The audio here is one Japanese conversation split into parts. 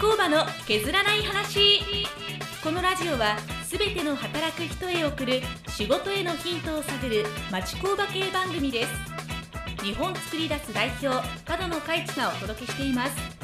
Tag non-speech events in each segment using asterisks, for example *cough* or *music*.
工場の削らない話。このラジオはすべての働く人へ送る仕事へのヒントを探る町工場系番組です。日本作り出す代表角野海地がお届けしています。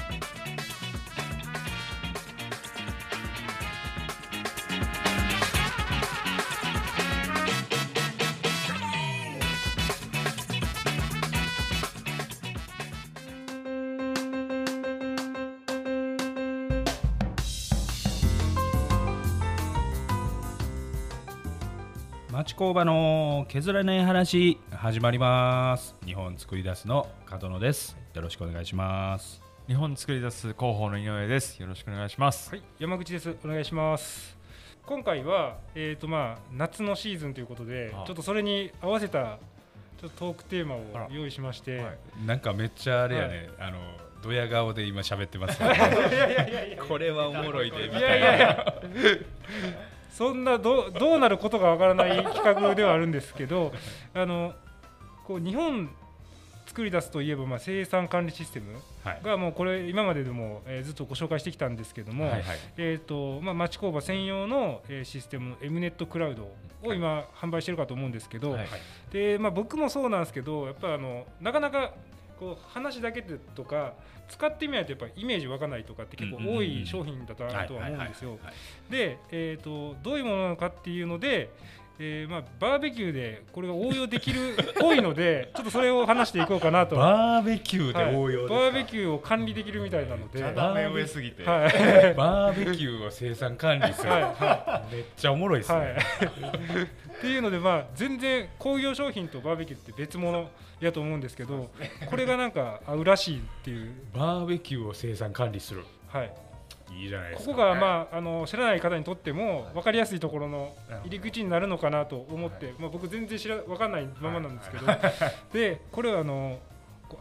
町工場の削らない話始まります。日本作り出すの門野です。よろしくお願いします。日本作り出す広報の井上です。よろしくお願いします。はい、山口です。お願いします。今回はえっ、とまあ夏のシーズンということで、あちょっとそれに合わせたちょっとトークテーマを用意しまして、はい。なんかめっちゃあれやね、あのドヤ顔で今喋ってますこれはおもろいでみたいな。やそんなどうどうなることがわからない企画ではあるんですけど、あのこう日本作り出すといえばまあ生産管理システムはい。がもうこれ今まででも、えーずっとご紹介してきたんですけども、はいはい。えーとまあ、町工場専用の、えーシステムの M ネットクラウドを今、販売してるかと思うんですけど、はい。でまあ、僕もそうなんですけどやっぱあのなかなかこう話だけでとか使ってみないとやっぱイメージ湧かないとかって結構多い商品だとなとは思うんですよ。はいはいはいはい。で、えー、とどういうものなのかっていうので、えーまあ、バーベキューでこれが応用できる *laughs* っぽいのでちょっとそれを話していこうかなと。バーベキューはい。で応用ですか、バーベキューを管理できるみたいなので、はダメ上すぎて、い、バーベキューを生産管理する、はい。はめっちゃおもろいですね、はい、っていうので、まあ、全然工業商品とバーベキューって別物やと思うんですけどこれがなんか合うらしいっていう、バーベキューを生産管理する。はい、いいじゃないですか、ここが、まあ、あの知らない方にとっても分かりやすいところの入り口になるのかなと思って、まあ、僕全然知ら分かんないままなんですけど、でこれはあの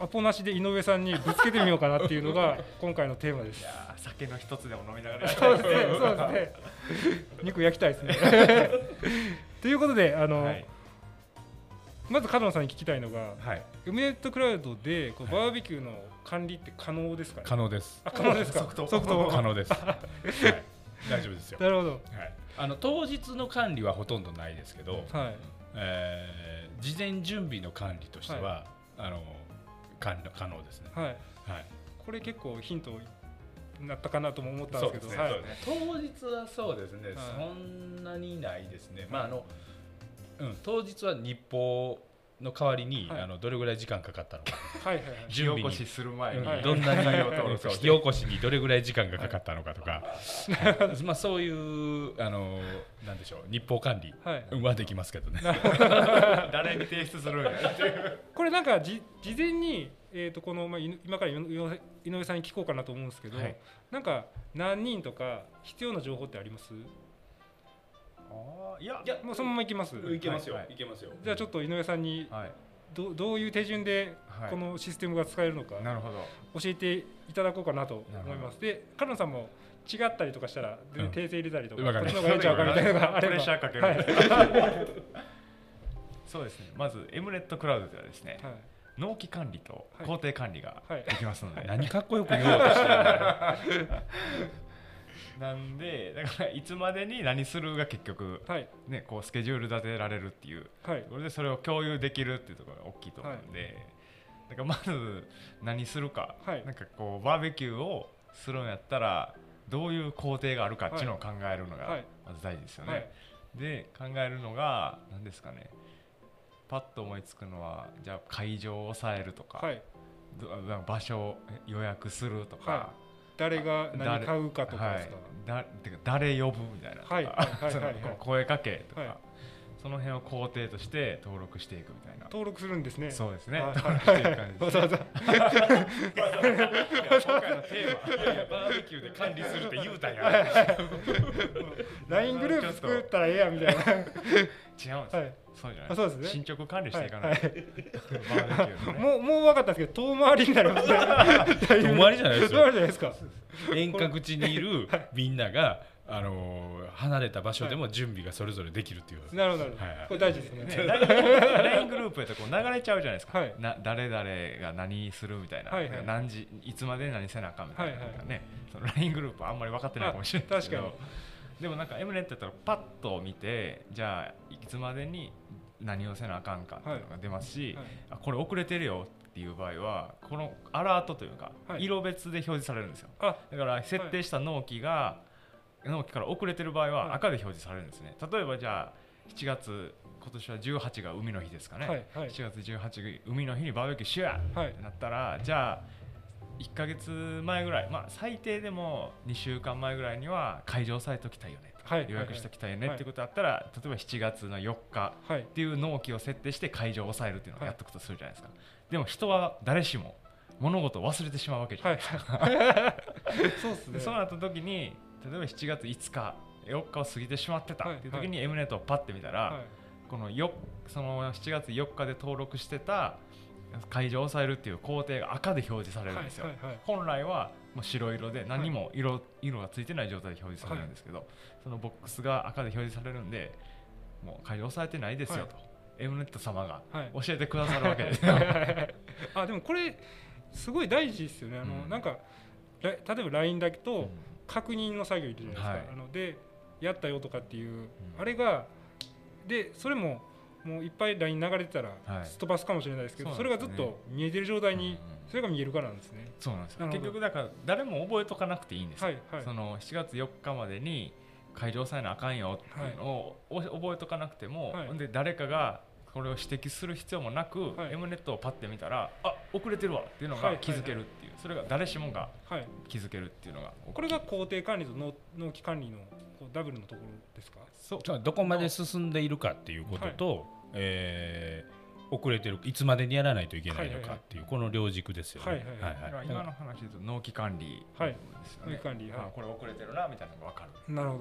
アポなしで井上さんにぶつけてみようかなっていうのが *laughs* 今回のテーマです。あー酒の一つでも飲みながらそうですね、そうですね。肉焼きたいですね。*laughs* ということで、あの、はいまず角野さんに聞きたいのが、はい、ウメネットクラウドでこうバーベキューの管理って可能ですか、ね？可能ですあ可能ですか？*laughs* 即答即答可能です、*laughs* はい、大丈夫ですよ、なるほど。はい、あの当日の管理はほとんどないですけど、はい。えー事前準備の管理としては、あの管理可能ですね。はい。はい。これ結構ヒントになったかなとも思ったんですけど、ね。はい。当日はそうですね、はい。そんなにないですね。まああの、うん、当日は日報の代わりに、はい。あのどれぐらい時間かかったのか、はいはいはい。*laughs* 火起こしする前に、はいどんなに作業登録そうをして火起こしにどれぐらい時間がかかったのかとか、はい。*laughs* まあそういうあのなんでしょう。日報管理はできますけどね。*laughs* 誰に提出するんやこれなんかじ事前にえっ、とこのまあ今から井上さんに聞こうかなと思うんですけど、はい。なんか何人とか必要な情報ってあります？あーいや。いやもうそのままいきます。いけますよ、はい。い、けますよ。じゃあちょっと井上さんにはい。どどういう手順ではい。このシステムが使えるのかなるほど。教えていただこうかなと思います。で、カ野さんも違ったりとかしたら全然訂正入れたりとか、わかりまこっちの方がいいんちゃうかみたいなのがあれば、はい。*laughs* *laughs* そうですね。まず M ネットクラウドではですねはい納期管理とはい。工程管理がはい。できますので、*laughs* 何かっこよく言おうとしてるなんでだからいつまでに何するが結局はい。ねこうスケジュール立てられるっていう。はい。それでそれを共有できるっていうところが大きいと思うんで、だからまず何するか、はい。なんかこうバーベキューをするんやったらどういう工程があるかっていうのを考えるのがはい。まず大事ですよね。はい。で考えるのが何ですかねパッと思いつくのはじゃあ会場を抑えるとか、はい。場所を予約するとか、は誰が何誰買うかとかはいですか？、だてか誰呼ぶみたいなとか、はいはいはいそのはい。*laughs* はい声かけとか、はいその辺を工程として登録していくみたいな。登録するんですね。そうですね。はい登録していく感じです。わざわざ今回のテーマ、バーベキューで管理するって言うたんや。*laughs* LINE グループ作ったらええやみたいな。違うんです。はい。そうじゃない。あそうですね進捗管理していかはない。もうもう分かったんですけど遠回りになります遠回りじゃないですか。遠隔地にいるみんながあのー離れた場所でも準備がそれぞれできるっていう、なるほどなるほど、はいはい。これ大事ですね。ね、LINE グループやとこう流れちゃうじゃないですか、はい。な誰々が何するみたいな、はいはい何時いつまで何せなあかんみたいな。はいはいね、その LINE グループはあんまり分かってないかもしれないですけど。でもなんか M ネットやったらパッと見てじゃあいつまでに何をせなあかんかっていうのが出ますし、はい。あこれ遅れてるよっていう場合はこのアラートというか、はい。色別で表示されるんですよ。あ。だから設定した納期が、納期から遅れてる場合ははい。赤で表示されるんですね、例えばじゃあ7月今年は18が海の日ですかね、はいはい。7月18が海の日にバーベキューしようやはい。ってなったらじゃあ1ヶ月前ぐらいまあ最低でも2週間前ぐらいには会場さえときたいよねと。はい予約しておきたいよねはい。ってことだったら、例えば7月の4日はい。っていう納期を設定して会場を抑えるっていうのをやっとくとするじゃないですか、でも人は誰しも物事を忘れてしまうわけじゃないですか、*laughs* そうですね。でそうなった時に例えば7月5日4日を過ぎてしまってたっていう時に M ネットをパッて見たら、はいこのよその7月4日で登録してた会場を抑えるっていう工程が赤で表示されるんですよ、はいはいはい本来はもう白色で何も色,、色がついてない状態で表示されるんですけど、そのボックスが赤で表示されるんでもう会場抑えてないですよと、M ネット様がはい教えてくださるわけですよ。あでもこれすごい大事ですよね。あの、うん。なんから例えば LINE だけと確認の作業いるじゃないですか、はい。あのでやったよとかっていう、ん。あれがでそれももういっぱい LINE 流れてたらはい。すっ飛ばすかもしれないですけど、そうそれがずっと見えてる状態に、うんそれが見えるからなんですね。そうなんですよ。結局だから誰も覚えとかなくていいんですよ、はいはい。その7月4日までに会場抑えなあかんよっていうのをお覚えとかなくても、はい。で誰かがこれを指摘する必要もなく、はい。M ネットをパッて見たらあ遅れてるわっていうのはいはいが気づけるっていう、それが誰しもがはい、気づけるっていうのがこれが工程管理と納納期管理のこうダブルのところですか？そう。どこまで進んでいるかっていうことと、えー遅れてるいつまでにやらないといけないのかっていう、この両軸ですよね。はいはいはい。だから今の話でと納期管理はい。ですよね、納期管理はい。あこれ遅れてるなみたいなのが分かる。なるほ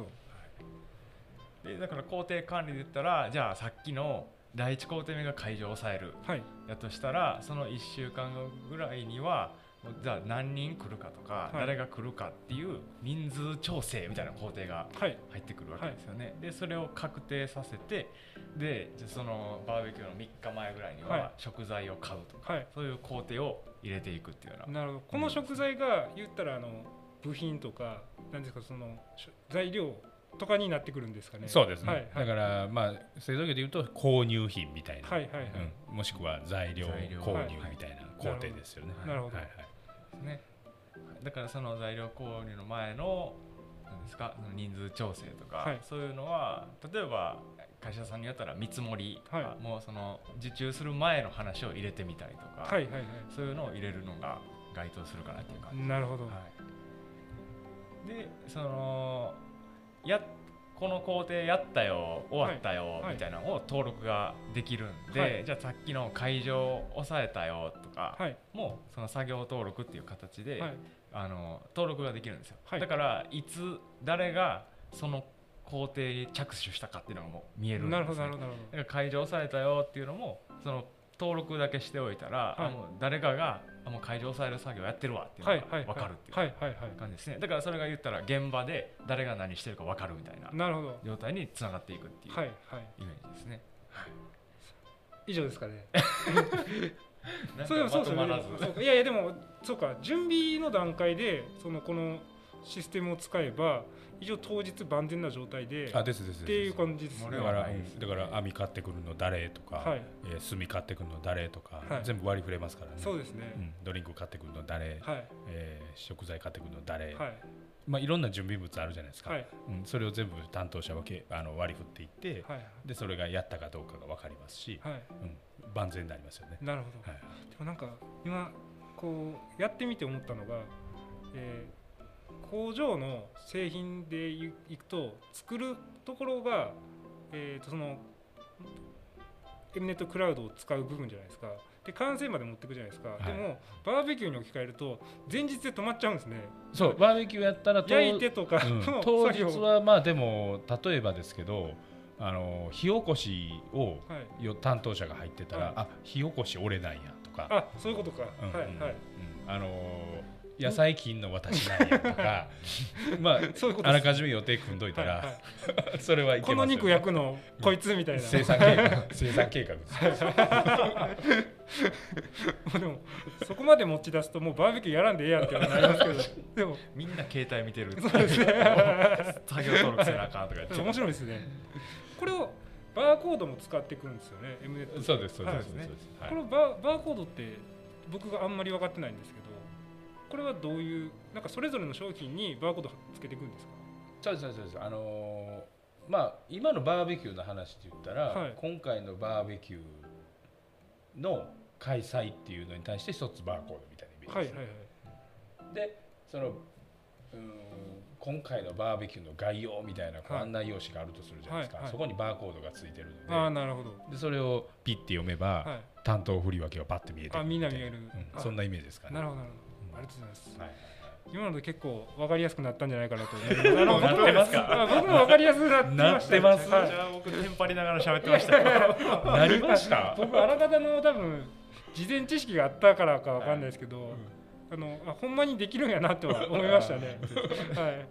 ど。でだから工程管理で言ったらじゃあさっきの第一工程目が会場を抑える。はい。やとしたらその1週間後ぐらいにはじゃあ何人来るかとか、はい。誰が来るかっていう人数調整みたいな工程がはい。入ってくるわけですよね、でそれを確定させてでじゃあそのバーベキューの3日前ぐらいにはい。は食材を買うとか、はい。そういう工程を入れていくっていうような。なるほど。この食材が言ったらあの部品とかなんですかその材料とかになってくるんですかね。そうですね、はいはい。だからまあ製造業でいうと購入品みたいな、はいはいはい、うん、もしくは材料材料。購入みたいな工程ですよね。なるほど。はいはいですね。だからその材料購入の前のなんですか人数調整とか、はい。そういうのは例えば会社さんによったら見積もりとか、はもうその受注する前の話を入れてみたりとか、はいはいはそういうのを入れるのが該当するかなっていう感じいなるほど、はい、でそのやこの工程やったよ終わったよ、はいみたいなのを登録ができるんで、はい。じゃあさっきの会場を抑えたよとか、はい。もうその作業登録っていう形で、はい。あの登録ができるんですよ、はいだからい。つ誰がその工程に着手したかっていうのがもう見えるんです、ね、なるほどなるほど会場抑えたよっていうのもその登録だけしておいたら、はい。あもう誰かがあもう会場抑える作業やってるわっていうのが分かるっていう感じですね。だからそれが言ったら現場で誰が何してるか分かるみたいな状態につながっていくっていうイメージですね、以上ですかね。*laughs* そうそうそうか。いやいやでもそうか。準備の段階でそのこのシステムを使えば一応当日万全な状態であですですです。っていう感じですね。だから、だから網買ってくるの誰とか、はい。えー炭買ってくるの誰とか、はい。全部割り振れますからね。そうですね。うん、ドリンク買ってくるの誰、はい。えー食材買ってくるの誰、はい。まあいろんな準備物あるじゃないですか。はい。うん、それを全部担当者分けあの割り振っていって、はい。でそれがやったかどうかが分かりますし、はい。うん、万全になりますよね。なるほど。はい。でもなんか今こうやってみて思ったのが、えー工場の製品でいいくと作るところが、えー、とその M ネットクラウドを使う部分じゃないですか。で完成まで持っていくじゃないですか、い。でもバーベキューに置き換えると前日で止まっちゃうんですね。そうバーベキューやったらと *laughs* 焼いてとかうんの当日はまあでも例えばですけどあの火起こしをはい、よ担当者が入ってたら、はい。あ火起こし俺なんやとか、あそういうことか、うんはいはい。うん。あの野菜金の私なんやとかまああらかじめ予定組んどいたら、はいはい。それはいけますよこの肉焼くのこいつみたいな。生産計画生産計画です。よでもそこまで持ち出すともうバーベキューやらんでええやんってなりますけどでもみんな携帯見てるそうですね。作業登録せなあかんとか言って面白いですね。これをバーコードも使ってくるんですよね M ネットそうですそうです、はいそうです、はい。このバーバーコードって僕があんまり分かってないんですけどこれはどういうなんかそれぞれの商品にバーコードつけていくんですか？そうですそうですあのーまあ今のバーベキューの話で言ったら、はい。今回のバーベキューの開催っていうのに対して一つバーコードみたいなイメージです、はいはいはい。でそのうーん今回のバーベキューの概要みたいな案内用紙があるとするじゃないですか、はいはい。そこにバーコードがついてるああのなるほど。ででそれをピッて読めば、はい。担当振り分けがパッて見えてくるあみんな見える。うん。あそんなイメージですかね。なるほどなるほどありがとうございます。はい。今ので結構分かりやすくなったんじゃないかなと思います。あ *laughs* のなってますか？あ僕も分かりやすくなってましたなってます？はいじゃあ僕テンパりながら喋ってました。よ *laughs* なりました？*laughs* 僕あらかたの多分事前知識があったからかわかんないですけど、あのあほんまにできるんやなとは思いましたね。はい。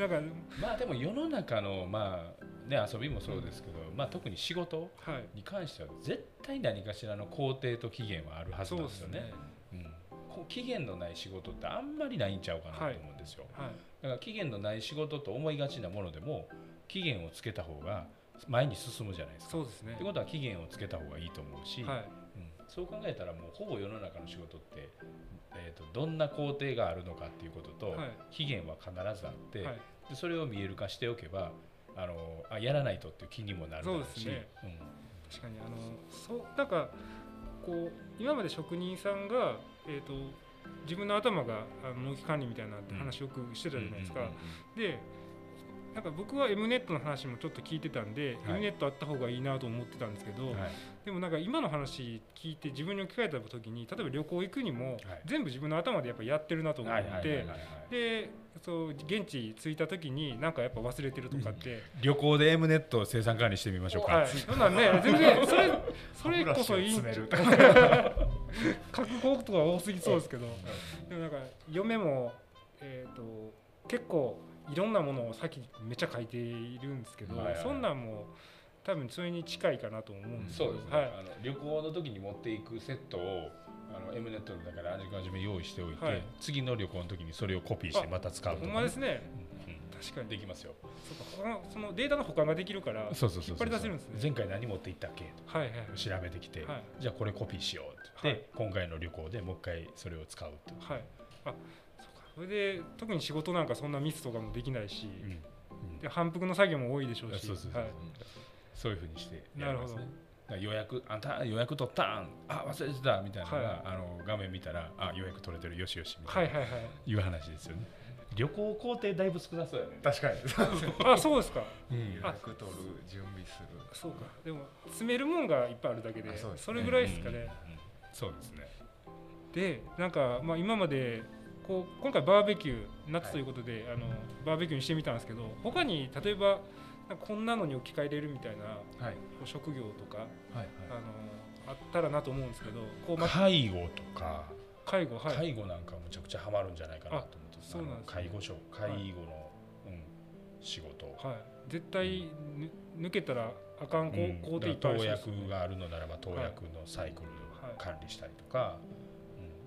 なんかまあでも世の中のまあね遊びもそうですけど、まあ特に仕事はい。に関しては絶対何かしらの工程と期限はあるはずそなんでよね。うですすね。うん、こう期限のない仕事ってあんまりないんちゃうかなと思うんですよ、はい。だから期限のない仕事と思いがちなものでも期限をつけた方が前に進むじゃないですかそうですねって。ことは期限をつけた方がいいと思うし、はい。うん、そう考えたらもうほぼ世の中の仕事って、えー、とどんな工程があるのかっていうことと、はい期限は必ずあって、はい。でそれを見える化しておけばあのあやらないとっていう気にもなるだろうしねうん確かにあのそうなんかこう今まで職人さんがえっ、と自分の頭があの納期管理みたいなって話よくしてたじゃないですか。でなんか僕は M ネットの話もちょっと聞いてたんで、はい。M ネットあった方がいいなと思ってたんですけど、うんはい。でもなんか今の話聞いて自分に置き換えた時に例えば旅行行くにもはい。全部自分の頭でやっぱやってるなと思ってでそう現地着いた時になんかやっぱ忘れてるとかって、*laughs* 旅行で M ネット生産管理してみましょうか、はい、そんなんね全然それそれこそいいん歯ブラシを書くことが多すぎそうですけど。でもなんか嫁も、えー、と結構いろんなものをさっきめっちゃ書いているんですけど、はいはい。そんなんも多分それに近いかなと思うんですけど。そうですね、はい。あの旅行の時に持っていくセットをあの M ネットのだからあらかじめ用意しておいて、はい。次の旅行の時にそれをコピーしてまた使うとかね、ほんまですね。うんうん確かに。できますよ。そうかそのデータの保管ができるから引っ張り出せるんですね。前回何持っていったっけとはいはいはい。調べてきて、はい。じゃあこれコピーしようって言って、今回の旅行でもう一回それを使うっていう、はい。あそうか。それで特に仕事なんかそんなミスとかもできないし、うんうん。で反復の作業も多いでしょうし。そうい。そうふうにしてやりますね。なるほど。だから予約あんた予約取ったん？あ忘れてたみたいなのが、はい。あの画面見たらあ予約取れてる。よしよしみたいな、はいはいはい。いう話ですよね旅行工程だいぶ少なそうやね。確かに。*laughs* あそうですか。うん。予約取る準備する。そうか。でも詰めるもんがいっぱいあるだけでね。それぐらいですかね、うんうんうん。そうですね。でなんか、まあ、今までこう今回バーベキュー夏ということで、あのバーベキューにしてみたんですけど他に例えばこんなのに置き換えれるみたいなはい。こう職業とかはいあのあったらなと思うんですけどこう、ま、介護とか、介護はい。介護なんかむちゃくちゃハマるんじゃないかなと思ってそうなんですね。介護所介護の、うん、仕事。はい、絶対ぬ抜けたらあかんこうん。工程いっぱいあ投薬があるのならば投薬のサイクルはい。管理したりとか、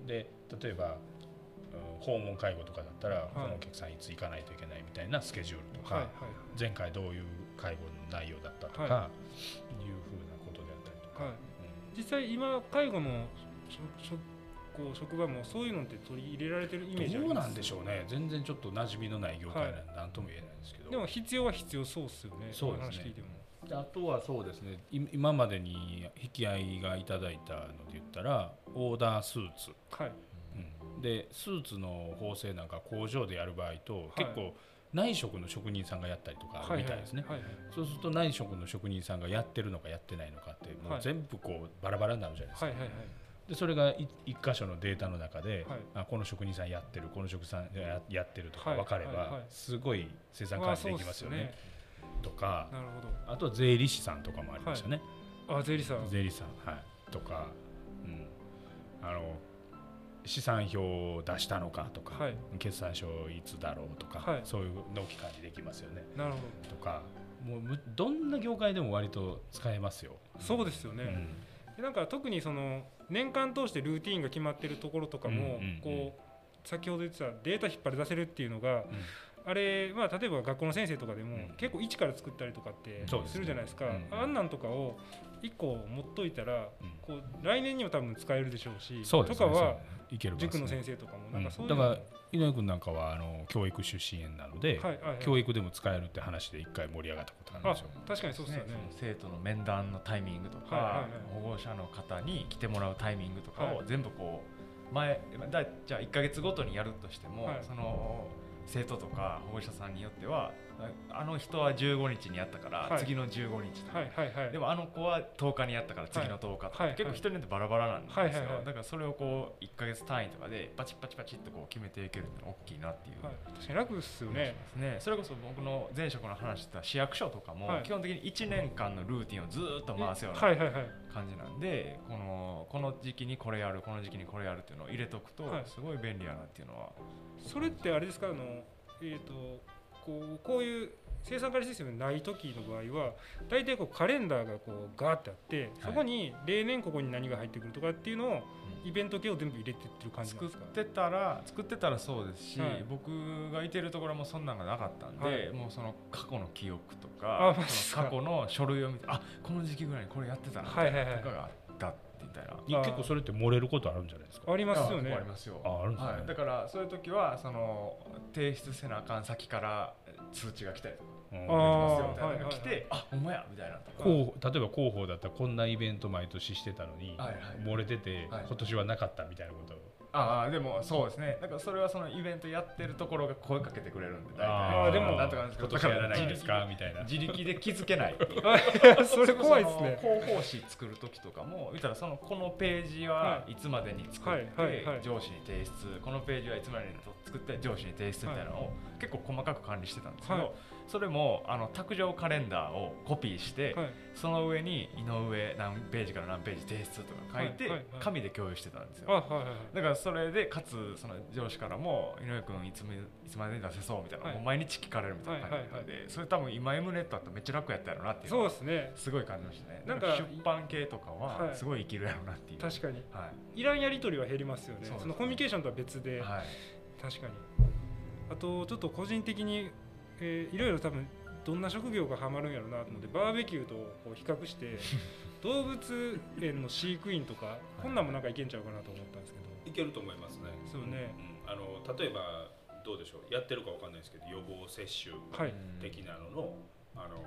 うん。で例えば、うん訪問介護とかだったら、このお客さんいつ行かないといけないみたいなスケジュールとか、はいはい前回どういう介護の内容だったとか、、はい。うふうなことであったりとか、はい、実際今介護のしょしょこう職場もそういうのって取り入れられてるイメージありどうなんでしょうね。全然ちょっと馴染みのない業界なんで何とも言えないんですけど、でも必要は必要そうっすよね。そうですね。あとはそうですね。い今までに引き合いがいただいたので言ったらオーダースーツ、はい。うん。でスーツの縫製なんか工場でやる場合と、い。結構内職の職人さんがやったりとかみたいですね、はいはい。そうすると内職の職人さんがやってるのかやってないのかってもはい。う全部こうバラバラになるじゃないですか、はいはいはいでそれがい一箇所のデータの中で、はい。あこの職人さんやってるこの職人さんややってるとかはい。分かれば、すごい生産管理できますよね,、とかなるほあとは税理士さんとかもありましたね、どあ税理士さん。税理士さん、はい、とか、うん、あの資産表を出したのかとか、はい。決算書いつだろうとか、はい。そういう納期管理できますよね。なるほとかもうむどんな業界でも割と使えますよ。どそうですよね、うん。でなんか特にその年間通してルーティンが決まってるところとかも、こう先ほど言ってたデータ引っ張り出せるっていうのが、あれ、まあ、例えば学校の先生とかでも、うん。結構一から作ったりとかってするじゃないですか。うん。あんなんとかを一個持っといたら、うん。こう来年にも多分使えるでしょうしそうですねとかはそういける塾の先生生とかもなんかそういうの。も、だから井上君なんかはあの教育出身なので、はいはいはい。教育でも使えるって話で一回盛り上がったことがあるんあですよ。確かにそうですよね。ね生徒の面談のタイミングとか、はいはいはい。保護者の方に来てもらうタイミングとかはい。を全部こう前だじゃあ1か月ごとにやるとしても、はい。その生徒とか保護者さんによってはああの人は15日にやったから、はい。次の15日とか、はいはいはい。でもあの子は10日にやったから次の10日とか、結構人によってバラバラなんですよ、はいはいはい。だからそれをこう1か月単位とかでパチッパチッパチッとこう決めていけるのは大きいなっていう。はい、確かに楽っすよね。ね、それこそ僕の前職の話してた市役所とかも、はい。基本的に1年間のルーティンをずーっと回すような感じなんで、このこの時期にこれやるこの時期にこれやるっていうのを入れとくと、はい。すごい便利やなっていうのは。それってあれですか？あのえっ、とこうこういう生産管理システムない時の場合は大体こうカレンダーがこうガーってあってそこに例年ここに何が入ってくるとかっていうのをイベント系を全部入れてってる感じですか？ってたら作ってたらそうですし、はい。僕がいてるところもそんなんがなかったんで、はい。もうその過去の記憶とあか？過去の書類を見てあこの時期ぐらいにこれやってたなとかがあったみたいな。い結構それって漏れることあるんじゃないですか？ありますよねあありますよ。ああるんですねはい、だからそういう時はその提出せなあかん先から通知が来たりとかうんあみたいなのが来て、はいあほんまやみたいなとか。例えば広報だったらこんなイベント毎年してたのに、はいはい漏れてて、はい今年はなかったみたいなことああでもそうですね。だからそれはそのイベントやってるところが声かけてくれるんで大体。あーでもなんとかなんですけ今ど年やらないんですか？みたいな。自力で気づけない *laughs* それ怖いですね。広報誌作る時とかも言ったらそのこのページはい。つまでに作って上司に提出このページはいつまでに作って上司に提出みたいなのを結構細かく管理してたんですけはい。どそれもあの卓上カレンダーをコピーしてはい。その上に井上何ページから何ページ提出とか書いてはいはいはい紙で共有してたんですあよ。はいはいはい。だからそれでかつその上司からも井上君いつめいつまでに出せそうみたいな、はい。もう毎日聞かれるみたいな感じだったんで、それ多分今 M ネットだったらめっちゃ楽やったやろなっていうのそうはですね。すごい感じましたね。なんんか出版系とかははい。すごい生きるやろなっていう。確かに。はい。らんやり取りは減りますよね。そのコミュニケーションとは別で、い。はい。確かにあとちょっと個人的に、えーいろいろ多分どんな職業がハマるんやろうなと思ってバーベキューとこう比較して *laughs* 動物園の飼育員とかこんなんもなんかいけんちゃうかなと思ったんですけど。いけると思いますね。そうね。うん。あの例えばどうでしょうやってるかわかんないですけど予防接種はい。的なののあの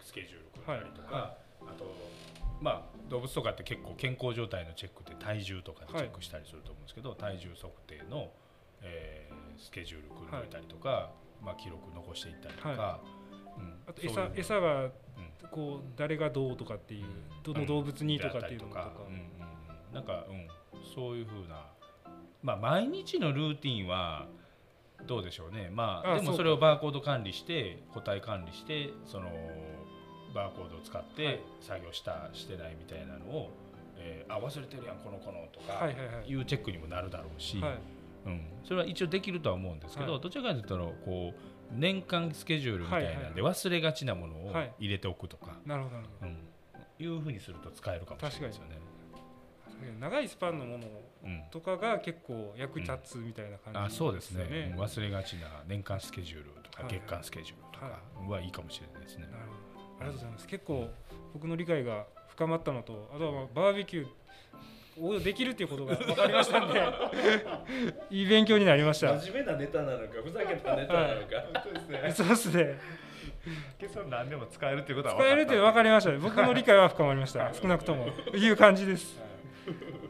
スケジュール組んだりとか、はあとまあ動物とかって結構健康状態のチェックって体重とかでチェックしたりすると思うんですけど、体重測定の、えースケジュール組んでいたりとか、まあ、記録残していったりとか、はうん。あとそう餌餌がうん。こう誰がどうとかっていうどの動物にとかっていうのとか。うん。なんか、うん、そういうふうな、まあ、毎日のルーティンはどうでしょうね、まあ、でもそれをバーコード管理して個体管理してそのバーコードを使っはい。て作業した、してないみたいなのを、えーあ忘れてるやんこの子のとか、いうチェックにもなるだろうし、はいうん、それは一応できるとは思うんですけど、はい。どちらかというとこう年間スケジュールみたいなんで忘れがちなものをはい入れておくとか、なるほどなるほど。うん、いうふうにすると使えるかもしれないですよね。長いスパンのものうん。とかが結構役立つみたいな感じ、あそうですね。忘れがちな年間スケジュールとかはい。月間スケジュールとかはい。い。かもしれない。ですね。なるほどありがとうござい。ます結構僕の理解が深まったのとあとはまあバーベキューをできるっていうことが分かりましたんで。*laughs* いい勉強になりました。面目なネタなのかふざけたネタなのか、そうですね。そうですね。結論何でも使えるっていうことは使えるって分かりました。ね僕の理解は深まりました。*laughs* 少なくとも。い。う感じです。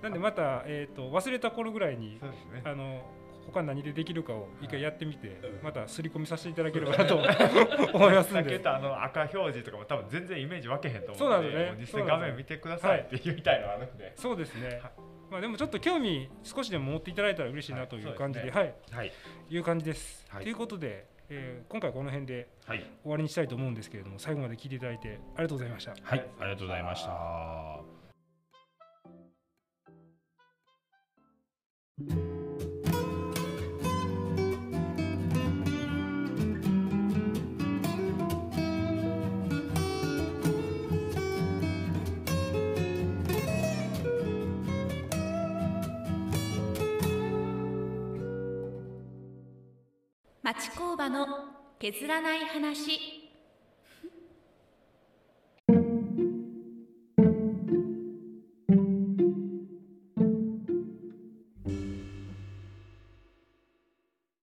なんでまた、えー、と忘れた頃ぐらいにそうですね。あの他何でできるかを一回やってみてうん。また刷り込みさせていただければなと *laughs* 思いますんで。さっき言ったあの赤表示とかも多分全然イメージ分けへんと思そうなんですよね。も実際画面見てくださいって言いたいのはあるんで。そうですね、はい。まあでもちょっと興味少しでも持っていただいたら嬉しいなという感じで,、はい。はい。はい。いう感じです。はい。ということで、えー今回この辺ではい。終わりにしたいと思うんですけれども最後まで聞いていただいてありがとうございました。はい。ありがとうございました。町工場の削らない話。